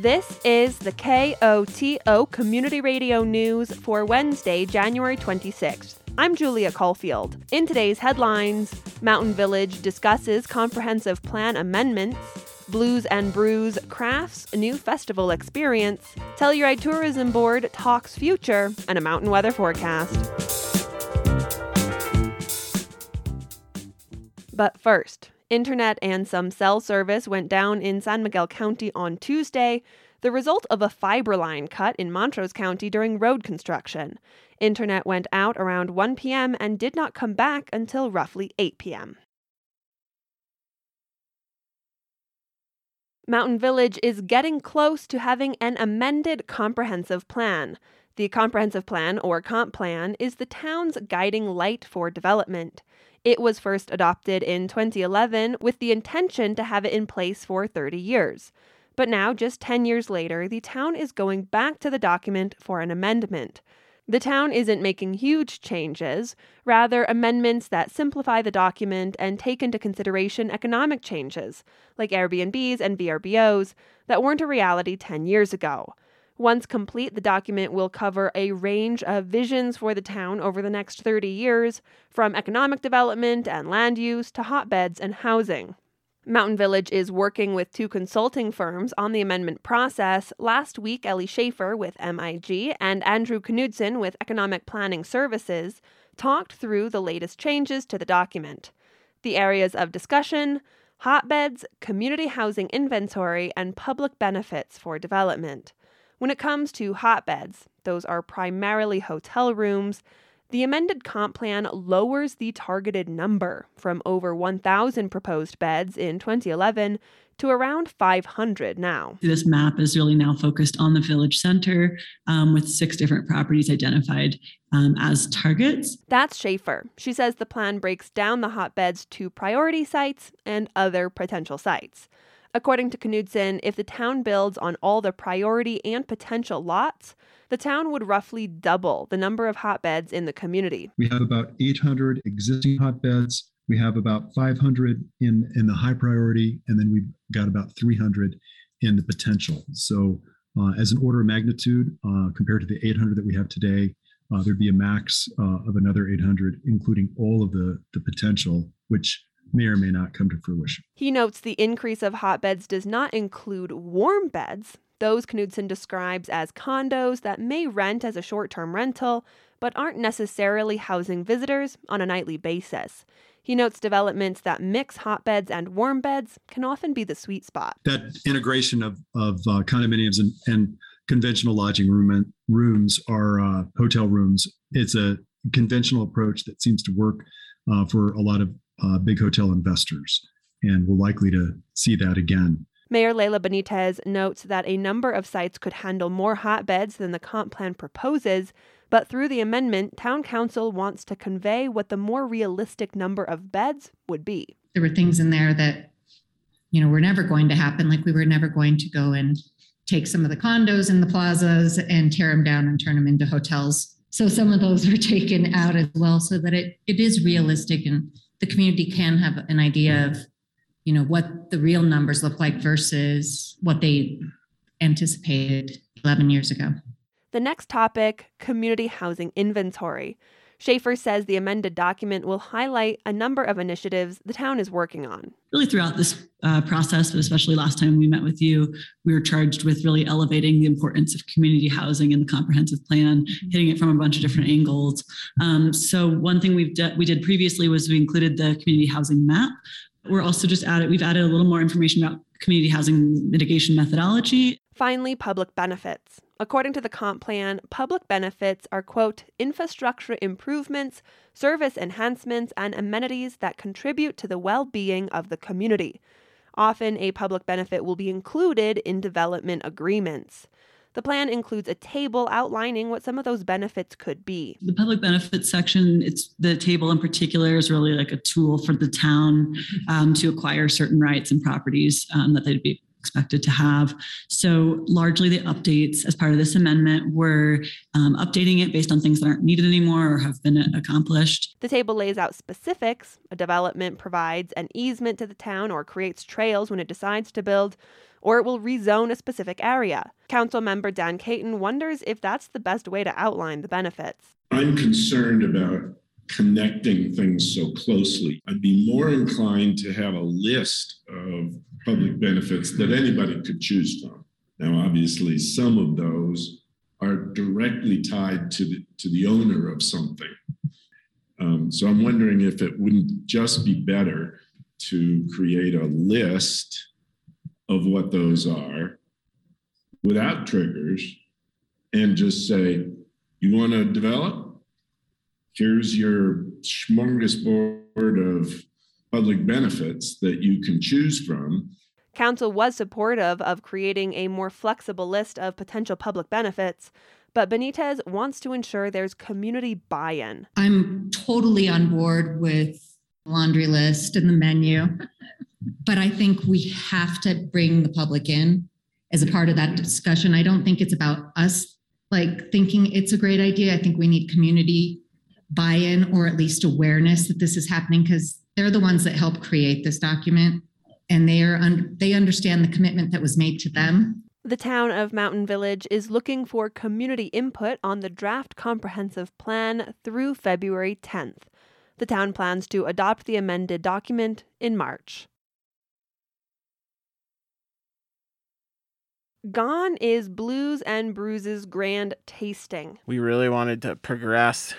This is the KOTO Community Radio News for Wednesday, January 26th. I'm Julia Caulfield. In today's headlines, Mountain Village discusses comprehensive plan amendments, Blues and Brews crafts new festival experience, Telluride Tourism Board talks future, and a mountain weather forecast. But first, internet and some cell service went down in San Miguel County on Tuesday, the result of a fiber line cut in Montrose County during road construction. Internet went out around 1 p.m. and did not come back until roughly 8 p.m. Mountain Village is getting close to having an amended comprehensive plan. The comprehensive plan, or comp plan, is the town's guiding light for development. It was first adopted in 2011 with the intention to have it in place for 30 years. But now, just 10 years later, the town is going back to the document for an amendment. The town isn't making huge changes, rather, amendments that simplify the document and take into consideration economic changes, like Airbnbs and VRBOs, that weren't a reality 10 years ago. Once complete, the document will cover a range of visions for the town over the next 30 years, from economic development and land use to hotbeds and housing. Mountain Village is working with two consulting firms on the amendment process. Last week, Ellie Schaefer with MIG and Andrew Knudtsen with Economic Planning Services talked through the latest changes to the document. The areas of discussion hotbeds, community housing inventory, and public benefits for development. When it comes to hotbeds, those are primarily hotel rooms. The amended comp plan lowers the targeted number from over 1,000 proposed beds in 2011 to around 500 now. This map is really now focused on the village center um, with six different properties identified um, as targets. That's Schaefer. She says the plan breaks down the hotbeds to priority sites and other potential sites. According to Knudtsen, if the town builds on all the priority and potential lots, the town would roughly double the number of hotbeds in the community. We have about 800 existing hotbeds. We have about 500 in, in the high priority, and then we've got about 300 in the potential. So, uh, as an order of magnitude, uh, compared to the 800 that we have today, uh, there'd be a max uh, of another 800, including all of the, the potential, which may or may not come to fruition. He notes the increase of hotbeds does not include warm beds. Those Knudtsen describes as condos that may rent as a short term rental, but aren't necessarily housing visitors on a nightly basis. He notes developments that mix hotbeds and warm beds can often be the sweet spot. That integration of, of uh, condominiums and, and conventional lodging room, rooms are uh, hotel rooms. It's a conventional approach that seems to work uh, for a lot of uh, big hotel investors, and we're likely to see that again. Mayor Laila Benitez notes that a number of sites could handle more hotbeds than the comp plan proposes, but through the amendment, Town Council wants to convey what the more realistic number of beds would be. There were things in there that, you know, were never going to happen. Like we were never going to go and take some of the condos in the plazas and tear them down and turn them into hotels. So some of those were taken out as well so that it, it is realistic and the community can have an idea of you know what the real numbers look like versus what they anticipated 11 years ago. The next topic community housing inventory Schaefer says the amended document will highlight a number of initiatives the town is working on. Really, throughout this uh, process, but especially last time we met with you, we were charged with really elevating the importance of community housing in the comprehensive plan, mm-hmm. hitting it from a bunch of different angles. Um, so, one thing we've de- we did previously was we included the community housing map. We're also just added we've added a little more information about community housing mitigation methodology. Finally, public benefits. According to the comp plan, public benefits are, quote, infrastructure improvements, service enhancements, and amenities that contribute to the well being of the community. Often, a public benefit will be included in development agreements. The plan includes a table outlining what some of those benefits could be. The public benefits section, it's the table in particular is really like a tool for the town um, to acquire certain rights and properties um, that they'd be expected to have. So largely the updates as part of this amendment were um, updating it based on things that aren't needed anymore or have been accomplished. The table lays out specifics. A development provides an easement to the town or creates trails when it decides to build or it will rezone a specific area. Council member Dan Caton wonders if that's the best way to outline the benefits. I'm concerned about connecting things so closely. I'd be more inclined to have a list of public benefits that anybody could choose from. Now, obviously, some of those are directly tied to the, to the owner of something. Um, so I'm wondering if it wouldn't just be better to create a list of what those are without triggers and just say, you want to develop? Here's your smorgasbord of public benefits that you can choose from. Council was supportive of creating a more flexible list of potential public benefits, but Benitez wants to ensure there's community buy in. I'm totally on board with laundry list and the menu. But I think we have to bring the public in as a part of that discussion. I don't think it's about us like thinking it's a great idea. I think we need community buy-in or at least awareness that this is happening because they're the ones that help create this document and they are un- they understand the commitment that was made to them. The town of Mountain Village is looking for community input on the draft comprehensive plan through February 10th. The town plans to adopt the amended document in March. Gone is Blues and Brews's grand tasting. We really wanted to progress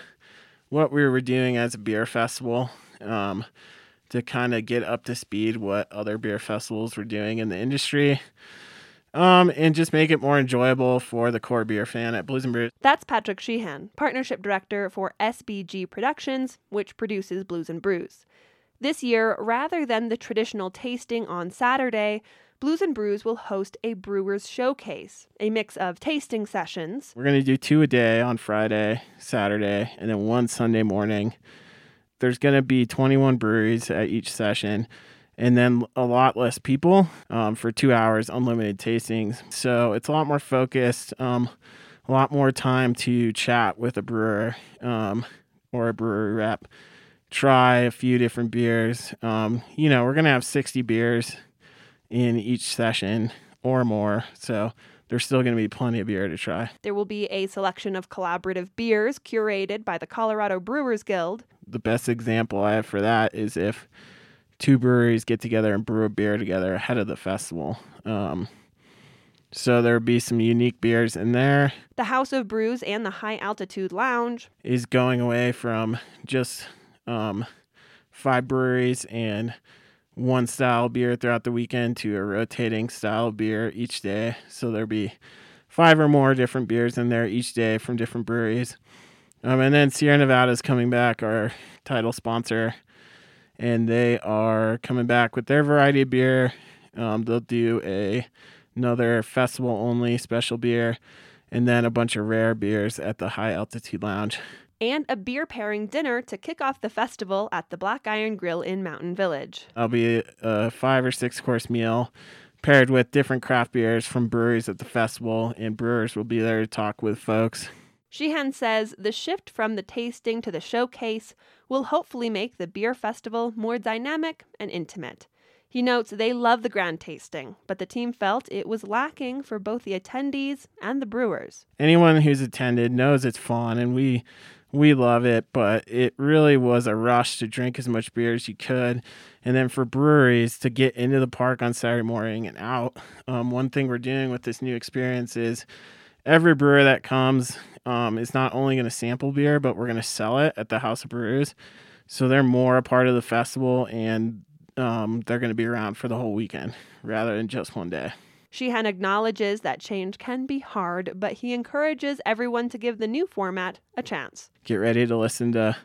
what we were doing as a beer festival um, to kind of get up to speed what other beer festivals were doing in the industry. Um, and just make it more enjoyable for the core beer fan at Blues and Brews. That's Patrick Sheehan, Partnership Director for SBG Productions, which produces Blues and Brews. This year, rather than the traditional tasting on Saturday, Blues and Brews will host a Brewers Showcase, a mix of tasting sessions. We're going to do two a day on Friday, Saturday, and then one Sunday morning. There's going to be 21 breweries at each session and then a lot less people um, for two hours, unlimited tastings. So it's a lot more focused, um, a lot more time to chat with a brewer um, or a brewery rep, try a few different beers. Um, you know, we're going to have 60 beers in each session or more. So there's still going to be plenty of beer to try. There will be a selection of collaborative beers curated by the Colorado Brewers Guild. The best example I have for that is if two breweries get together and brew a beer together ahead of the festival. Um, so there'll be some unique beers in there. The House of Brews and the High Altitude Lounge is going away from just um, five breweries and one style beer throughout the weekend to a rotating style beer each day. So there'll be five or more different beers in there each day from different breweries. Um, and then Sierra Nevada is coming back, our title sponsor, and they are coming back with their variety of beer. Um, they'll do a another festival only special beer, and then a bunch of rare beers at the High Altitude Lounge and a beer pairing dinner to kick off the festival at the Black Iron Grill in Mountain Village. I'll be a five or six course meal paired with different craft beers from breweries at the festival, and brewers will be there to talk with folks. Sheehan says the shift from the tasting to the showcase will hopefully make the beer festival more dynamic and intimate. He notes they love the grand tasting, but the team felt it was lacking for both the attendees and the brewers. Anyone who's attended knows it's fun, and we we love it, but it really was a rush to drink as much beer as you could. And then for breweries to get into the park on Saturday morning and out. Um, one thing we're doing with this new experience is every brewer that comes um, is not only going to sample beer, but we're going to sell it at the House of Brews. So they're more a part of the festival and um, they're going to be around for the whole weekend rather than just one day. Sheehan acknowledges that change can be hard, but he encourages everyone to give the new format a chance. Get ready to listen to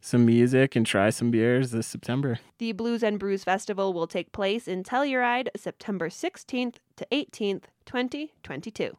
some music and try some beers this September. The Blues and Brews Festival will take place in Telluride September 16th to 18th, 2022.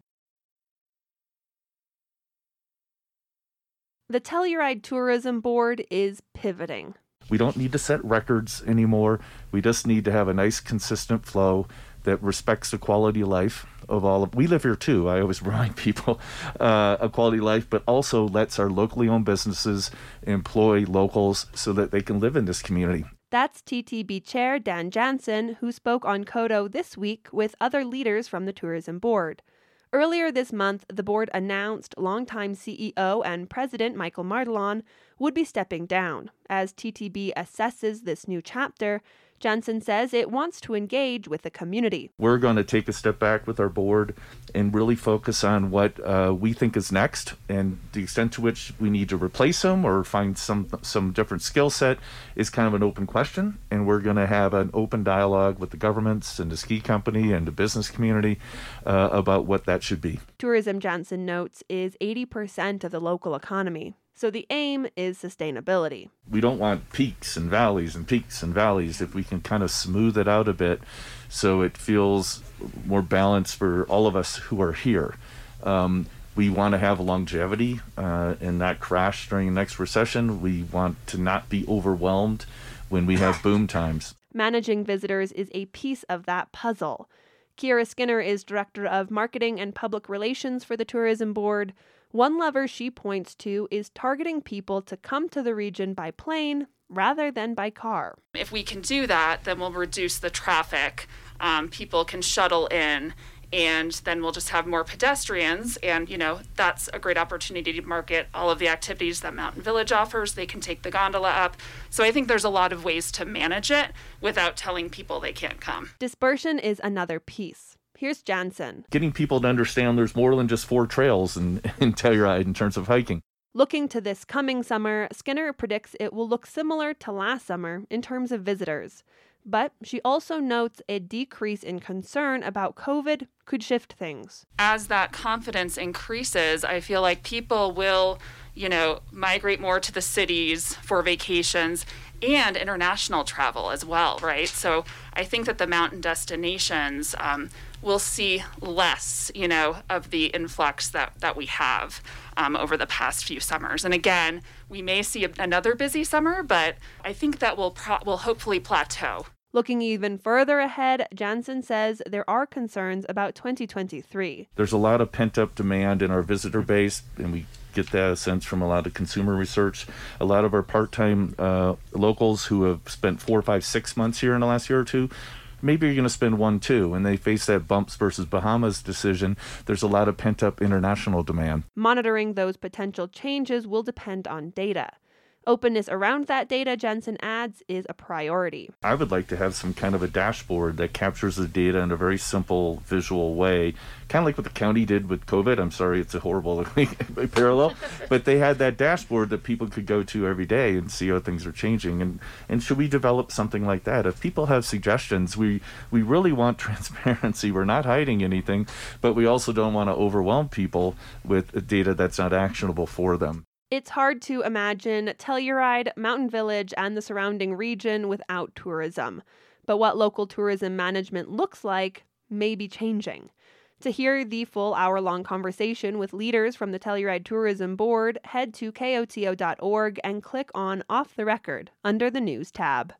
The Telluride Tourism Board is pivoting. We don't need to set records anymore. We just need to have a nice, consistent flow that respects the quality of life of all of we live here too i always remind people uh, a quality life but also lets our locally owned businesses employ locals so that they can live in this community that's TTB Chair Dan Jansen, who spoke on KOTO this week with other leaders from the Tourism Board. Earlier this month, the board announced longtime CEO and President Michael Martelon would be stepping down. As TTB assesses this new chapter, Jansen says it wants to engage with the community. We're going to take a step back with our board and really focus on what uh, we think is next and the extent to which we need to replace them or find some some different skill set is kind of an open question. And we're going to have an open dialogue with the governments and the ski company and the business community uh, about what that should be. Tourism, Jansen notes, is 80% of the local economy. So the aim is sustainability. We don't want peaks and valleys and peaks and valleys. If we can kind of smooth it out a bit so it feels more balanced for all of us who are here. Um, we want to have longevity uh, and not crash during the next recession. We want to not be overwhelmed when we have boom times. Managing visitors is a piece of that puzzle. Kiera Skinner is Director of Marketing and Public Relations for the Tourism Board. One lever she points to is targeting people to come to the region by plane rather than by car. If we can do that, then we'll reduce the traffic. Um, people can shuttle in and then we'll just have more pedestrians. And you know that's a great opportunity to market all of the activities that mountain village offers. They can take the gondola up. So i think there's a lot of ways to manage it without telling people they can't come. Dispersion is another piece Here's Jansen. Getting people to understand there's more than just four trails in, in Telluride in terms of hiking. Looking to this coming summer, Skinner predicts it will look similar to last summer in terms of visitors. But she also notes a decrease in concern about COVID could shift things. As that confidence increases, I feel like people will, you know, migrate more to the cities for vacations and international travel as well, right? So I think that the mountain destinations um, will see less, you know, of the influx that, that we have um, over the past few summers. And again, we may see a, another busy summer, but I think that will pro- will hopefully plateau. Looking even further ahead, Jansen says there are concerns about 2023. There's a lot of pent up demand in our visitor base, and we get that sense from a lot of consumer research. A lot of our part time uh, locals who have spent four, five, six months here in the last year or two maybe you're going to spend one too. And they face that bumps versus Bahamas decision. There's a lot of pent up international demand. Monitoring those potential changes will depend on data. Openness around that data, Jansen adds, is a priority. I would like to have some kind of a dashboard that captures the data in a very simple visual way, kind of like what the county did with COVID. I'm sorry, it's a horrible parallel, but they had that dashboard that people could go to every day and see how things are changing. And and should we develop something like that? If people have suggestions, we we really want transparency. We're not hiding anything, but we also don't want to overwhelm people with data that's not actionable for them. It's hard to imagine Telluride, Mountain Village, and the surrounding region without tourism. But what local tourism management looks like may be changing. To hear the full hour long conversation with leaders from the Telluride Tourism Board, head to koto.org and click on Off the Record under the News tab.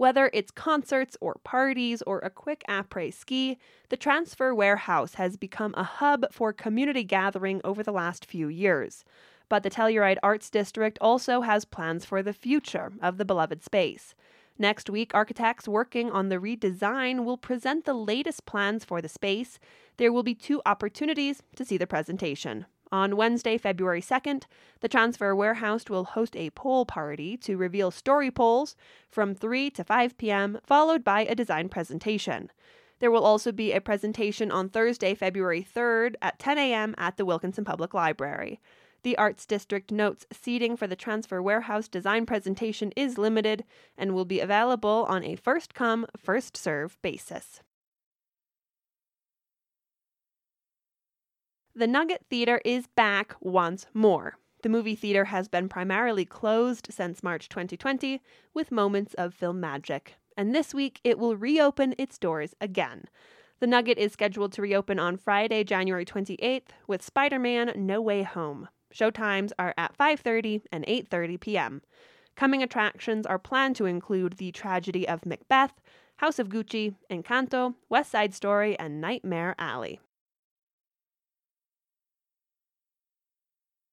Whether it's concerts or parties or a quick après ski, the Transfer Warehouse has become a hub for community gathering over the last few years. But the Telluride Arts District also has plans for the future of the beloved space. Next week, architects working on the redesign will present the latest plans for the space. There will be two opportunities to see the presentation. On Wednesday, February 2nd, the Transfer Warehouse will host a poll party to reveal story polls from 3 to 5 p.m., followed by a design presentation. There will also be a presentation on Thursday, February 3rd at 10 a.m. at the Wilkinson Public Library. The Arts District notes seating for the Transfer Warehouse design presentation is limited and will be available on a first come, first serve basis. The Nugget Theater is back once more. The movie theater has been primarily closed since March 2020, with moments of film magic. And this week, it will reopen its doors again. The Nugget is scheduled to reopen on Friday, January 28th, with Spider-Man: No Way Home. Showtimes are at 5:30 and 8:30 p.m. Coming attractions are planned to include The Tragedy of Macbeth, House of Gucci, Encanto, West Side Story, and Nightmare Alley.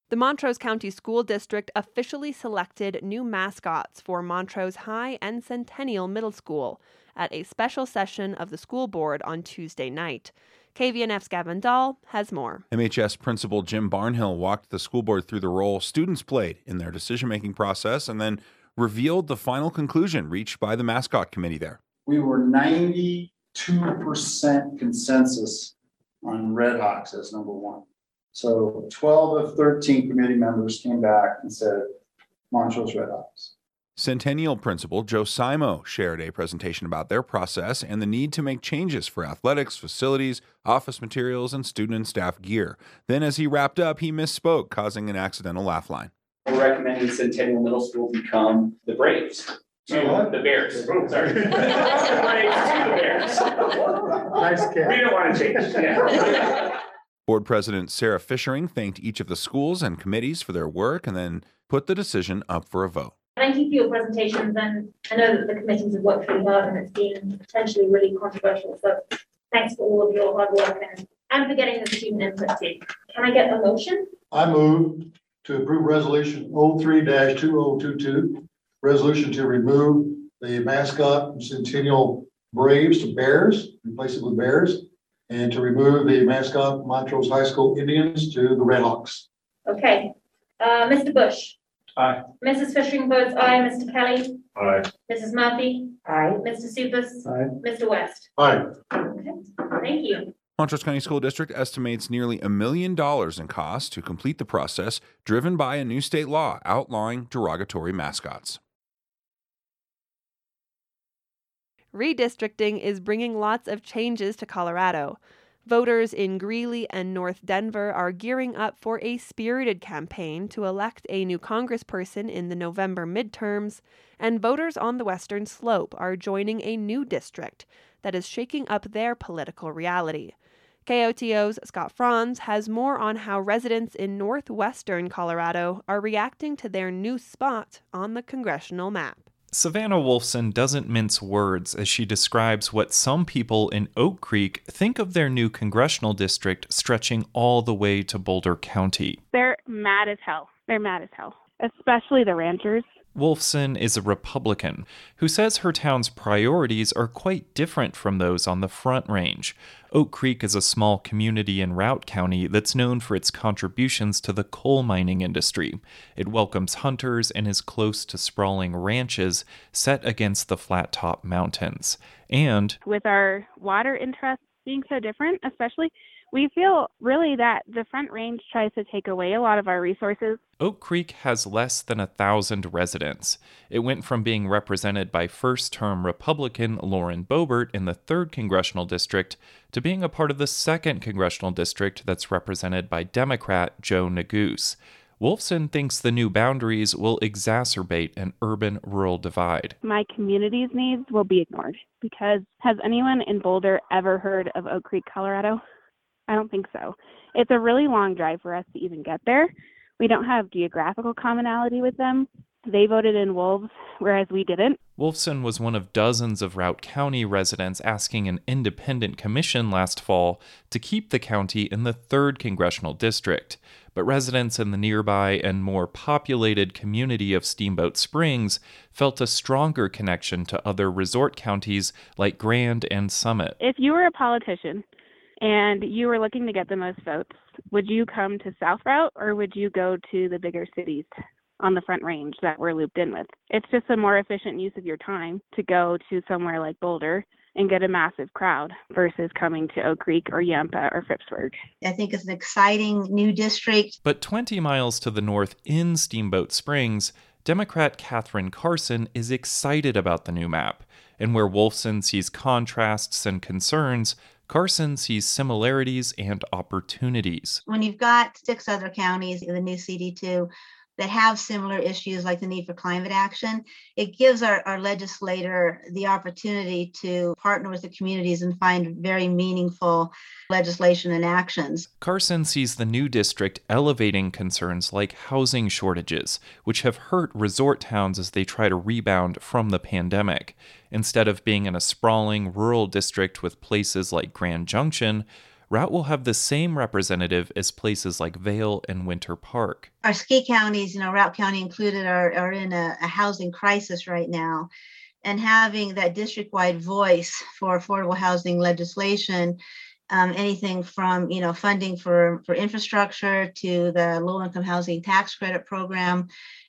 The Montrose County School District officially selected new mascots for Montrose High and Centennial Middle School at a special session of the school board on Tuesday night. KVNF's Gavin Dahl has more. MHS Principal Jim Barnhill walked the school board through the role students played in their decision making process and then revealed the final conclusion reached by the mascot committee there. We were 92% consensus on Redhawks as number one. So 12 of 13 committee members came back and said Montrose Redhawks. Centennial Principal Joe Simo shared a presentation about their process and the need to make changes for athletics, facilities, office materials, and student and staff gear. Then, as he wrapped up, he misspoke, causing an accidental laugh line. We're recommending Centennial Middle School become the Braves. To the Bears. Sorry. the Braves to the Bears. Nice catch. We don't want to change. Yeah. Board President Sarah Fishering thanked each of the schools and committees for their work and then put the decision up for a vote. Thank you for your presentations and I know that the committees have worked really hard and it's been potentially really controversial. So thanks for all of your hard work and, and for getting the student input too. Can I get a motion? I move to approve resolution 3 two oh two two. Resolution to remove the mascot from Centennial Braves to Bears, replace it with Bears. And to remove the mascot Montrose High School Indians to the Redhawks. Okay, uh, Mr. Bush. Aye. Mrs. Fishering votes aye. Mr. Kelly. Aye. Mrs. Murphy. Aye. Mr. Supus. Aye. Mr. West. Aye. Okay, thank you. Montrose County School District estimates nearly a million dollars in costs to complete the process, driven by a new state law outlawing derogatory mascots. Redistricting is bringing lots of changes to Colorado. Voters in Greeley and North Denver are gearing up for a spirited campaign to elect a new congressperson in the November midterms, and voters on the Western Slope are joining a new district that is shaking up their political reality. KOTO's Scott Franz has more on how residents in northwestern Colorado are reacting to their new spot on the congressional map. Savannah Wolfson doesn't mince words as she describes what some people in Oak Creek think of their new congressional district stretching all the way to Boulder County. They're mad as hell. They're mad as hell, especially the ranchers. Wolfson is a Republican who says her town's priorities are quite different from those on the Front Range. Oak Creek is a small community in Routt County that's known for its contributions to the coal mining industry. It welcomes hunters and is close to sprawling ranches set against the flat top mountains. And with our water interests being so different, especially we feel really that the Front Range tries to take away a lot of our resources. Oak Creek has less than a thousand residents. It went from being represented by first term Republican Lauren Boebert in the 3rd Congressional District to being a part of the 2nd Congressional District that's represented by Democrat Joe Neguse. Wolfson thinks the new boundaries will exacerbate an urban rural divide. My community's needs will be ignored because has anyone in Boulder ever heard of Oak Creek, Colorado? I don't think so. It's a really long drive for us to even get there. We don't have geographical commonality with them. They voted in wolves, whereas we didn't. Wolfson was one of dozens of Routt County residents asking an independent commission last fall to keep the county in the 3rd Congressional District. But residents in the nearby and more populated community of Steamboat Springs felt a stronger connection to other resort counties like Grand and Summit. If you were a politician and you were looking to get the most votes, would you come to South Routt or would you go to the bigger cities on the Front Range that we're looped in with? It's just a more efficient use of your time to go to somewhere like Boulder and get a massive crowd versus coming to Oak Creek or Yampa or Phippsburg. I think it's an exciting new district. But 20 miles to the north in Steamboat Springs, Democrat Kathryn Carson is excited about the new map. And where Wolfson sees contrasts and concerns, Carson sees similarities and opportunities. When you've got six other counties in the new CD2, that have similar issues like the need for climate action, it gives our, our legislator the opportunity to partner with the communities and find very meaningful legislation and actions. Carson sees the new district elevating concerns like housing shortages, which have hurt resort towns as they try to rebound from the pandemic. Instead of being in a sprawling rural district with places like Grand Junction, Routt will have the same representative as places like Vail and Winter Park. Our ski counties, you know, Routt County included, are, are in a, a housing crisis right now. And having that district wide voice for affordable housing legislation um, anything from you know funding for for infrastructure to the low income housing tax credit program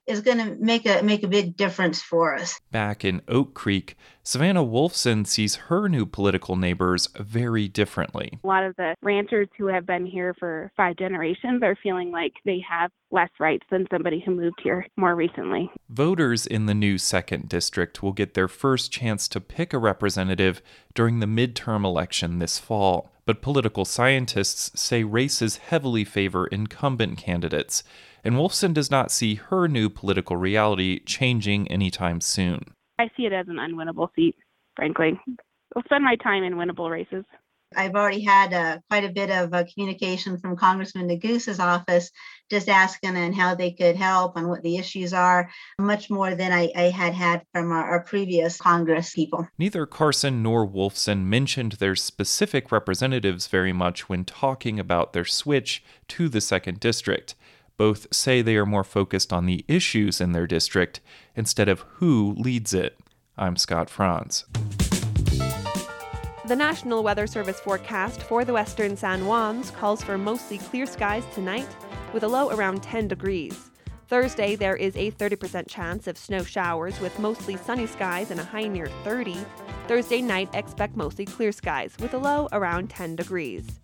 is going to make a make a big difference for us. Back in Oak Creek, Savannah Wolfson sees her new political neighbors very differently. A lot of the ranchers who have been here for five generations are feeling like they have less rights than somebody who moved here more recently. Voters in the new second district will get their first chance to pick a representative during the midterm election this fall. But political scientists say races heavily favor incumbent candidates and Wolfson does not see her new political reality changing anytime soon. I see it as an unwinnable seat, frankly. I'll spend my time in winnable races. I've already had uh, quite a bit of uh, communication from Congressman Neguse's office, just asking and how they could help and what the issues are, much more than I, I had had from our, our, previous Congress people. Neither Carson nor Wolfson mentioned their specific representatives very much when talking about their switch to the second district. Both say they are more focused on the issues in their district instead of who leads it. I'm Scott Franz. The National Weather Service forecast for the western San Juans calls for mostly clear skies tonight with a low around 10 degrees. Thursday, there is a 30% chance of snow showers with mostly sunny skies and a high near 30. Thursday night, expect mostly clear skies with a low around 10 degrees.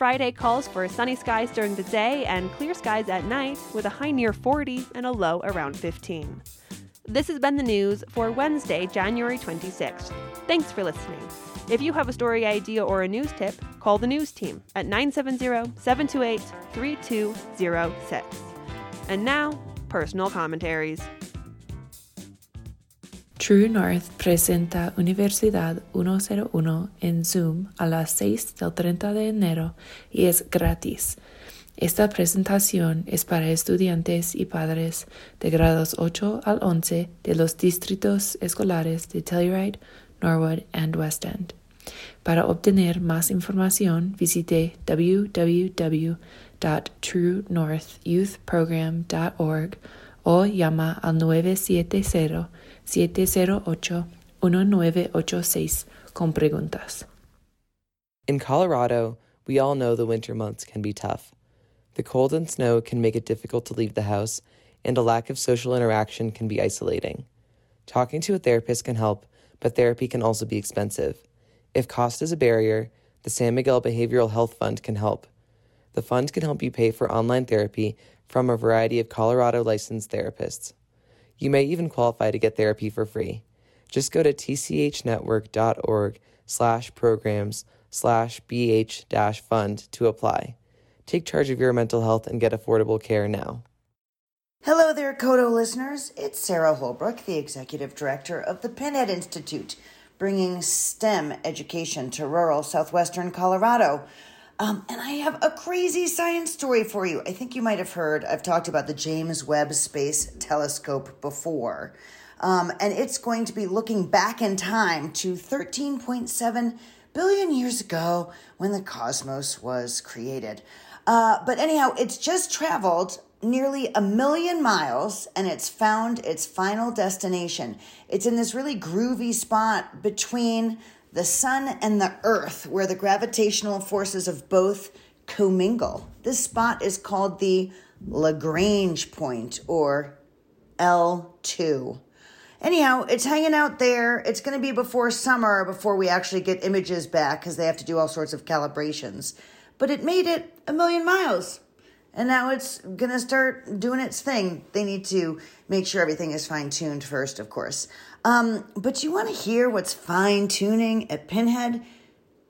Friday calls for sunny skies during the day and clear skies at night with a high near 40 and a low around 15. This has been the news for Wednesday, January 26th. Thanks for listening. If you have a story idea or a news tip, call the news team at 970 728 3206. And now, personal commentaries. True North presenta Universidad 101 en Zoom a las 6 del 30 de enero y es gratis. Esta presentación es para estudiantes y padres de grados 8 al 11 de los distritos escolares de Telluride, Norwood and West End. Para obtener más información, visite www.truenorthyouthprogram.org o llama al 970 708-1986 con preguntas. In Colorado, we all know the winter months can be tough. The cold and snow can make it difficult to leave the house, and a lack of social interaction can be isolating. Talking to a therapist can help, but therapy can also be expensive. If cost is a barrier, the San Miguel Behavioral Health Fund can help. The fund can help you pay for online therapy from a variety of Colorado licensed therapists. You may even qualify to get therapy for free. Just go to tchnetwork.org slash programs slash bh fund to apply. Take charge of your mental health and get affordable care now. Hello there, KOTO listeners. It's Sarah Holbrook, the Executive Director of the Pinhead Institute, bringing STEM education to rural southwestern Colorado. Um, and I have a crazy science story for you. I think you might have heard, I've talked about the James Webb Space Telescope before. Um, and it's going to be looking back in time to 13.7 billion years ago when the cosmos was created. Uh, but anyhow, it's just traveled nearly a million miles and it's found its final destination. It's in this really groovy spot between the sun and the earth, where the gravitational forces of both commingle. This spot is called the Lagrange point or L2. Anyhow, it's hanging out there. It's going to be before summer before we actually get images back because they have to do all sorts of calibrations. But it made it a million miles. And now it's going to start doing its thing. They need to make sure everything is fine tuned first, of course. Um, but you want to hear what's fine tuning at Pinhead?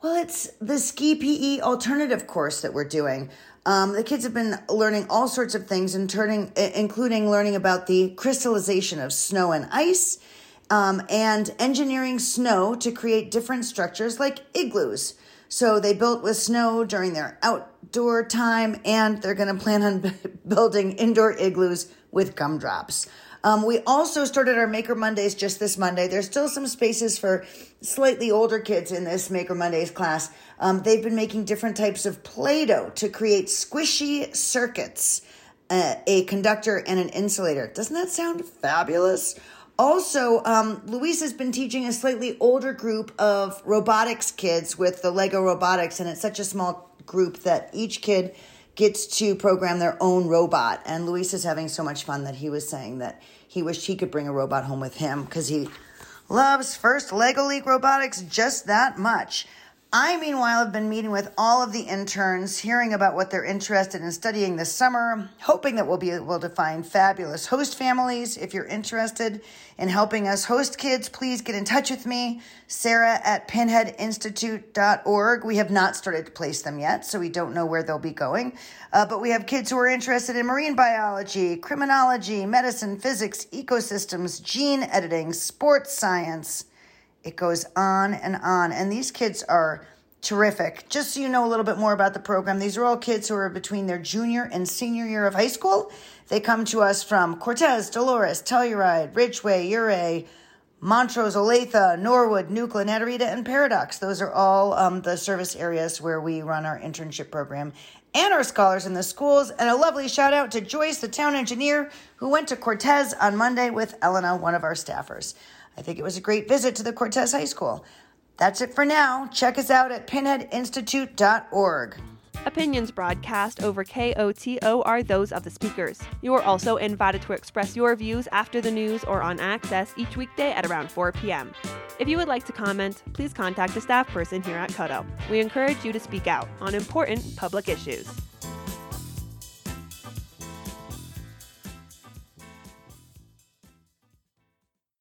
Well, it's the Ski PE alternative course that we're doing. Um, the kids have been learning all sorts of things, and turning, including learning about the crystallization of snow and ice, um, and engineering snow to create different structures like igloos. So they built with snow during their outdoor time, and they're going to plan on building indoor igloos with gumdrops. Um, we also started our Maker Mondays just this Monday. There's still some spaces for slightly older kids in this Maker Mondays class. Um, they've been making different types of Play Doh to create squishy circuits, uh, a conductor, and an insulator. Doesn't that sound fabulous? Also, um, Luis has been teaching a slightly older group of robotics kids with the Lego robotics, and it's such a small group that each kid gets to program their own robot. And Luis is having so much fun that he was saying that he wished he could bring a robot home with him because he loves First Lego League Robotics just that much. I, meanwhile, have been meeting with all of the interns, hearing about what they're interested in studying this summer, hoping that we'll be able to find fabulous host families. If you're interested in helping us host kids, please get in touch with me, Sarah at pinheadinstitute.org. We have not started to place them yet, so we don't know where they'll be going. Uh, but we have kids who are interested in marine biology, criminology, medicine, physics, ecosystems, gene editing, sports science it goes on and on. And these kids are terrific. Just so you know a little bit more about the program, these are all kids who are between their junior and senior year of high school. They come to us from Cortez, Dolores, Telluride, Ridgway, Ouray, Montrose, Olathe, Norwood, Nucla, Naturita, and Paradox. Those are all um, the service areas where we run our internship program and our scholars in the schools. And a lovely shout out to Joyce, the town engineer, who went to Cortez on Monday with Elena, one of our staffers. I think it was a great visit to the Cortez High School. That's it for now. Check us out at pinheadinstitute.org. Opinions broadcast over KOTO are those of the speakers. You are also invited to express your views after the news or on Access each weekday at around 4 p.m. If you would like to comment, please contact a staff person here at KOTO. We encourage you to speak out on important public issues.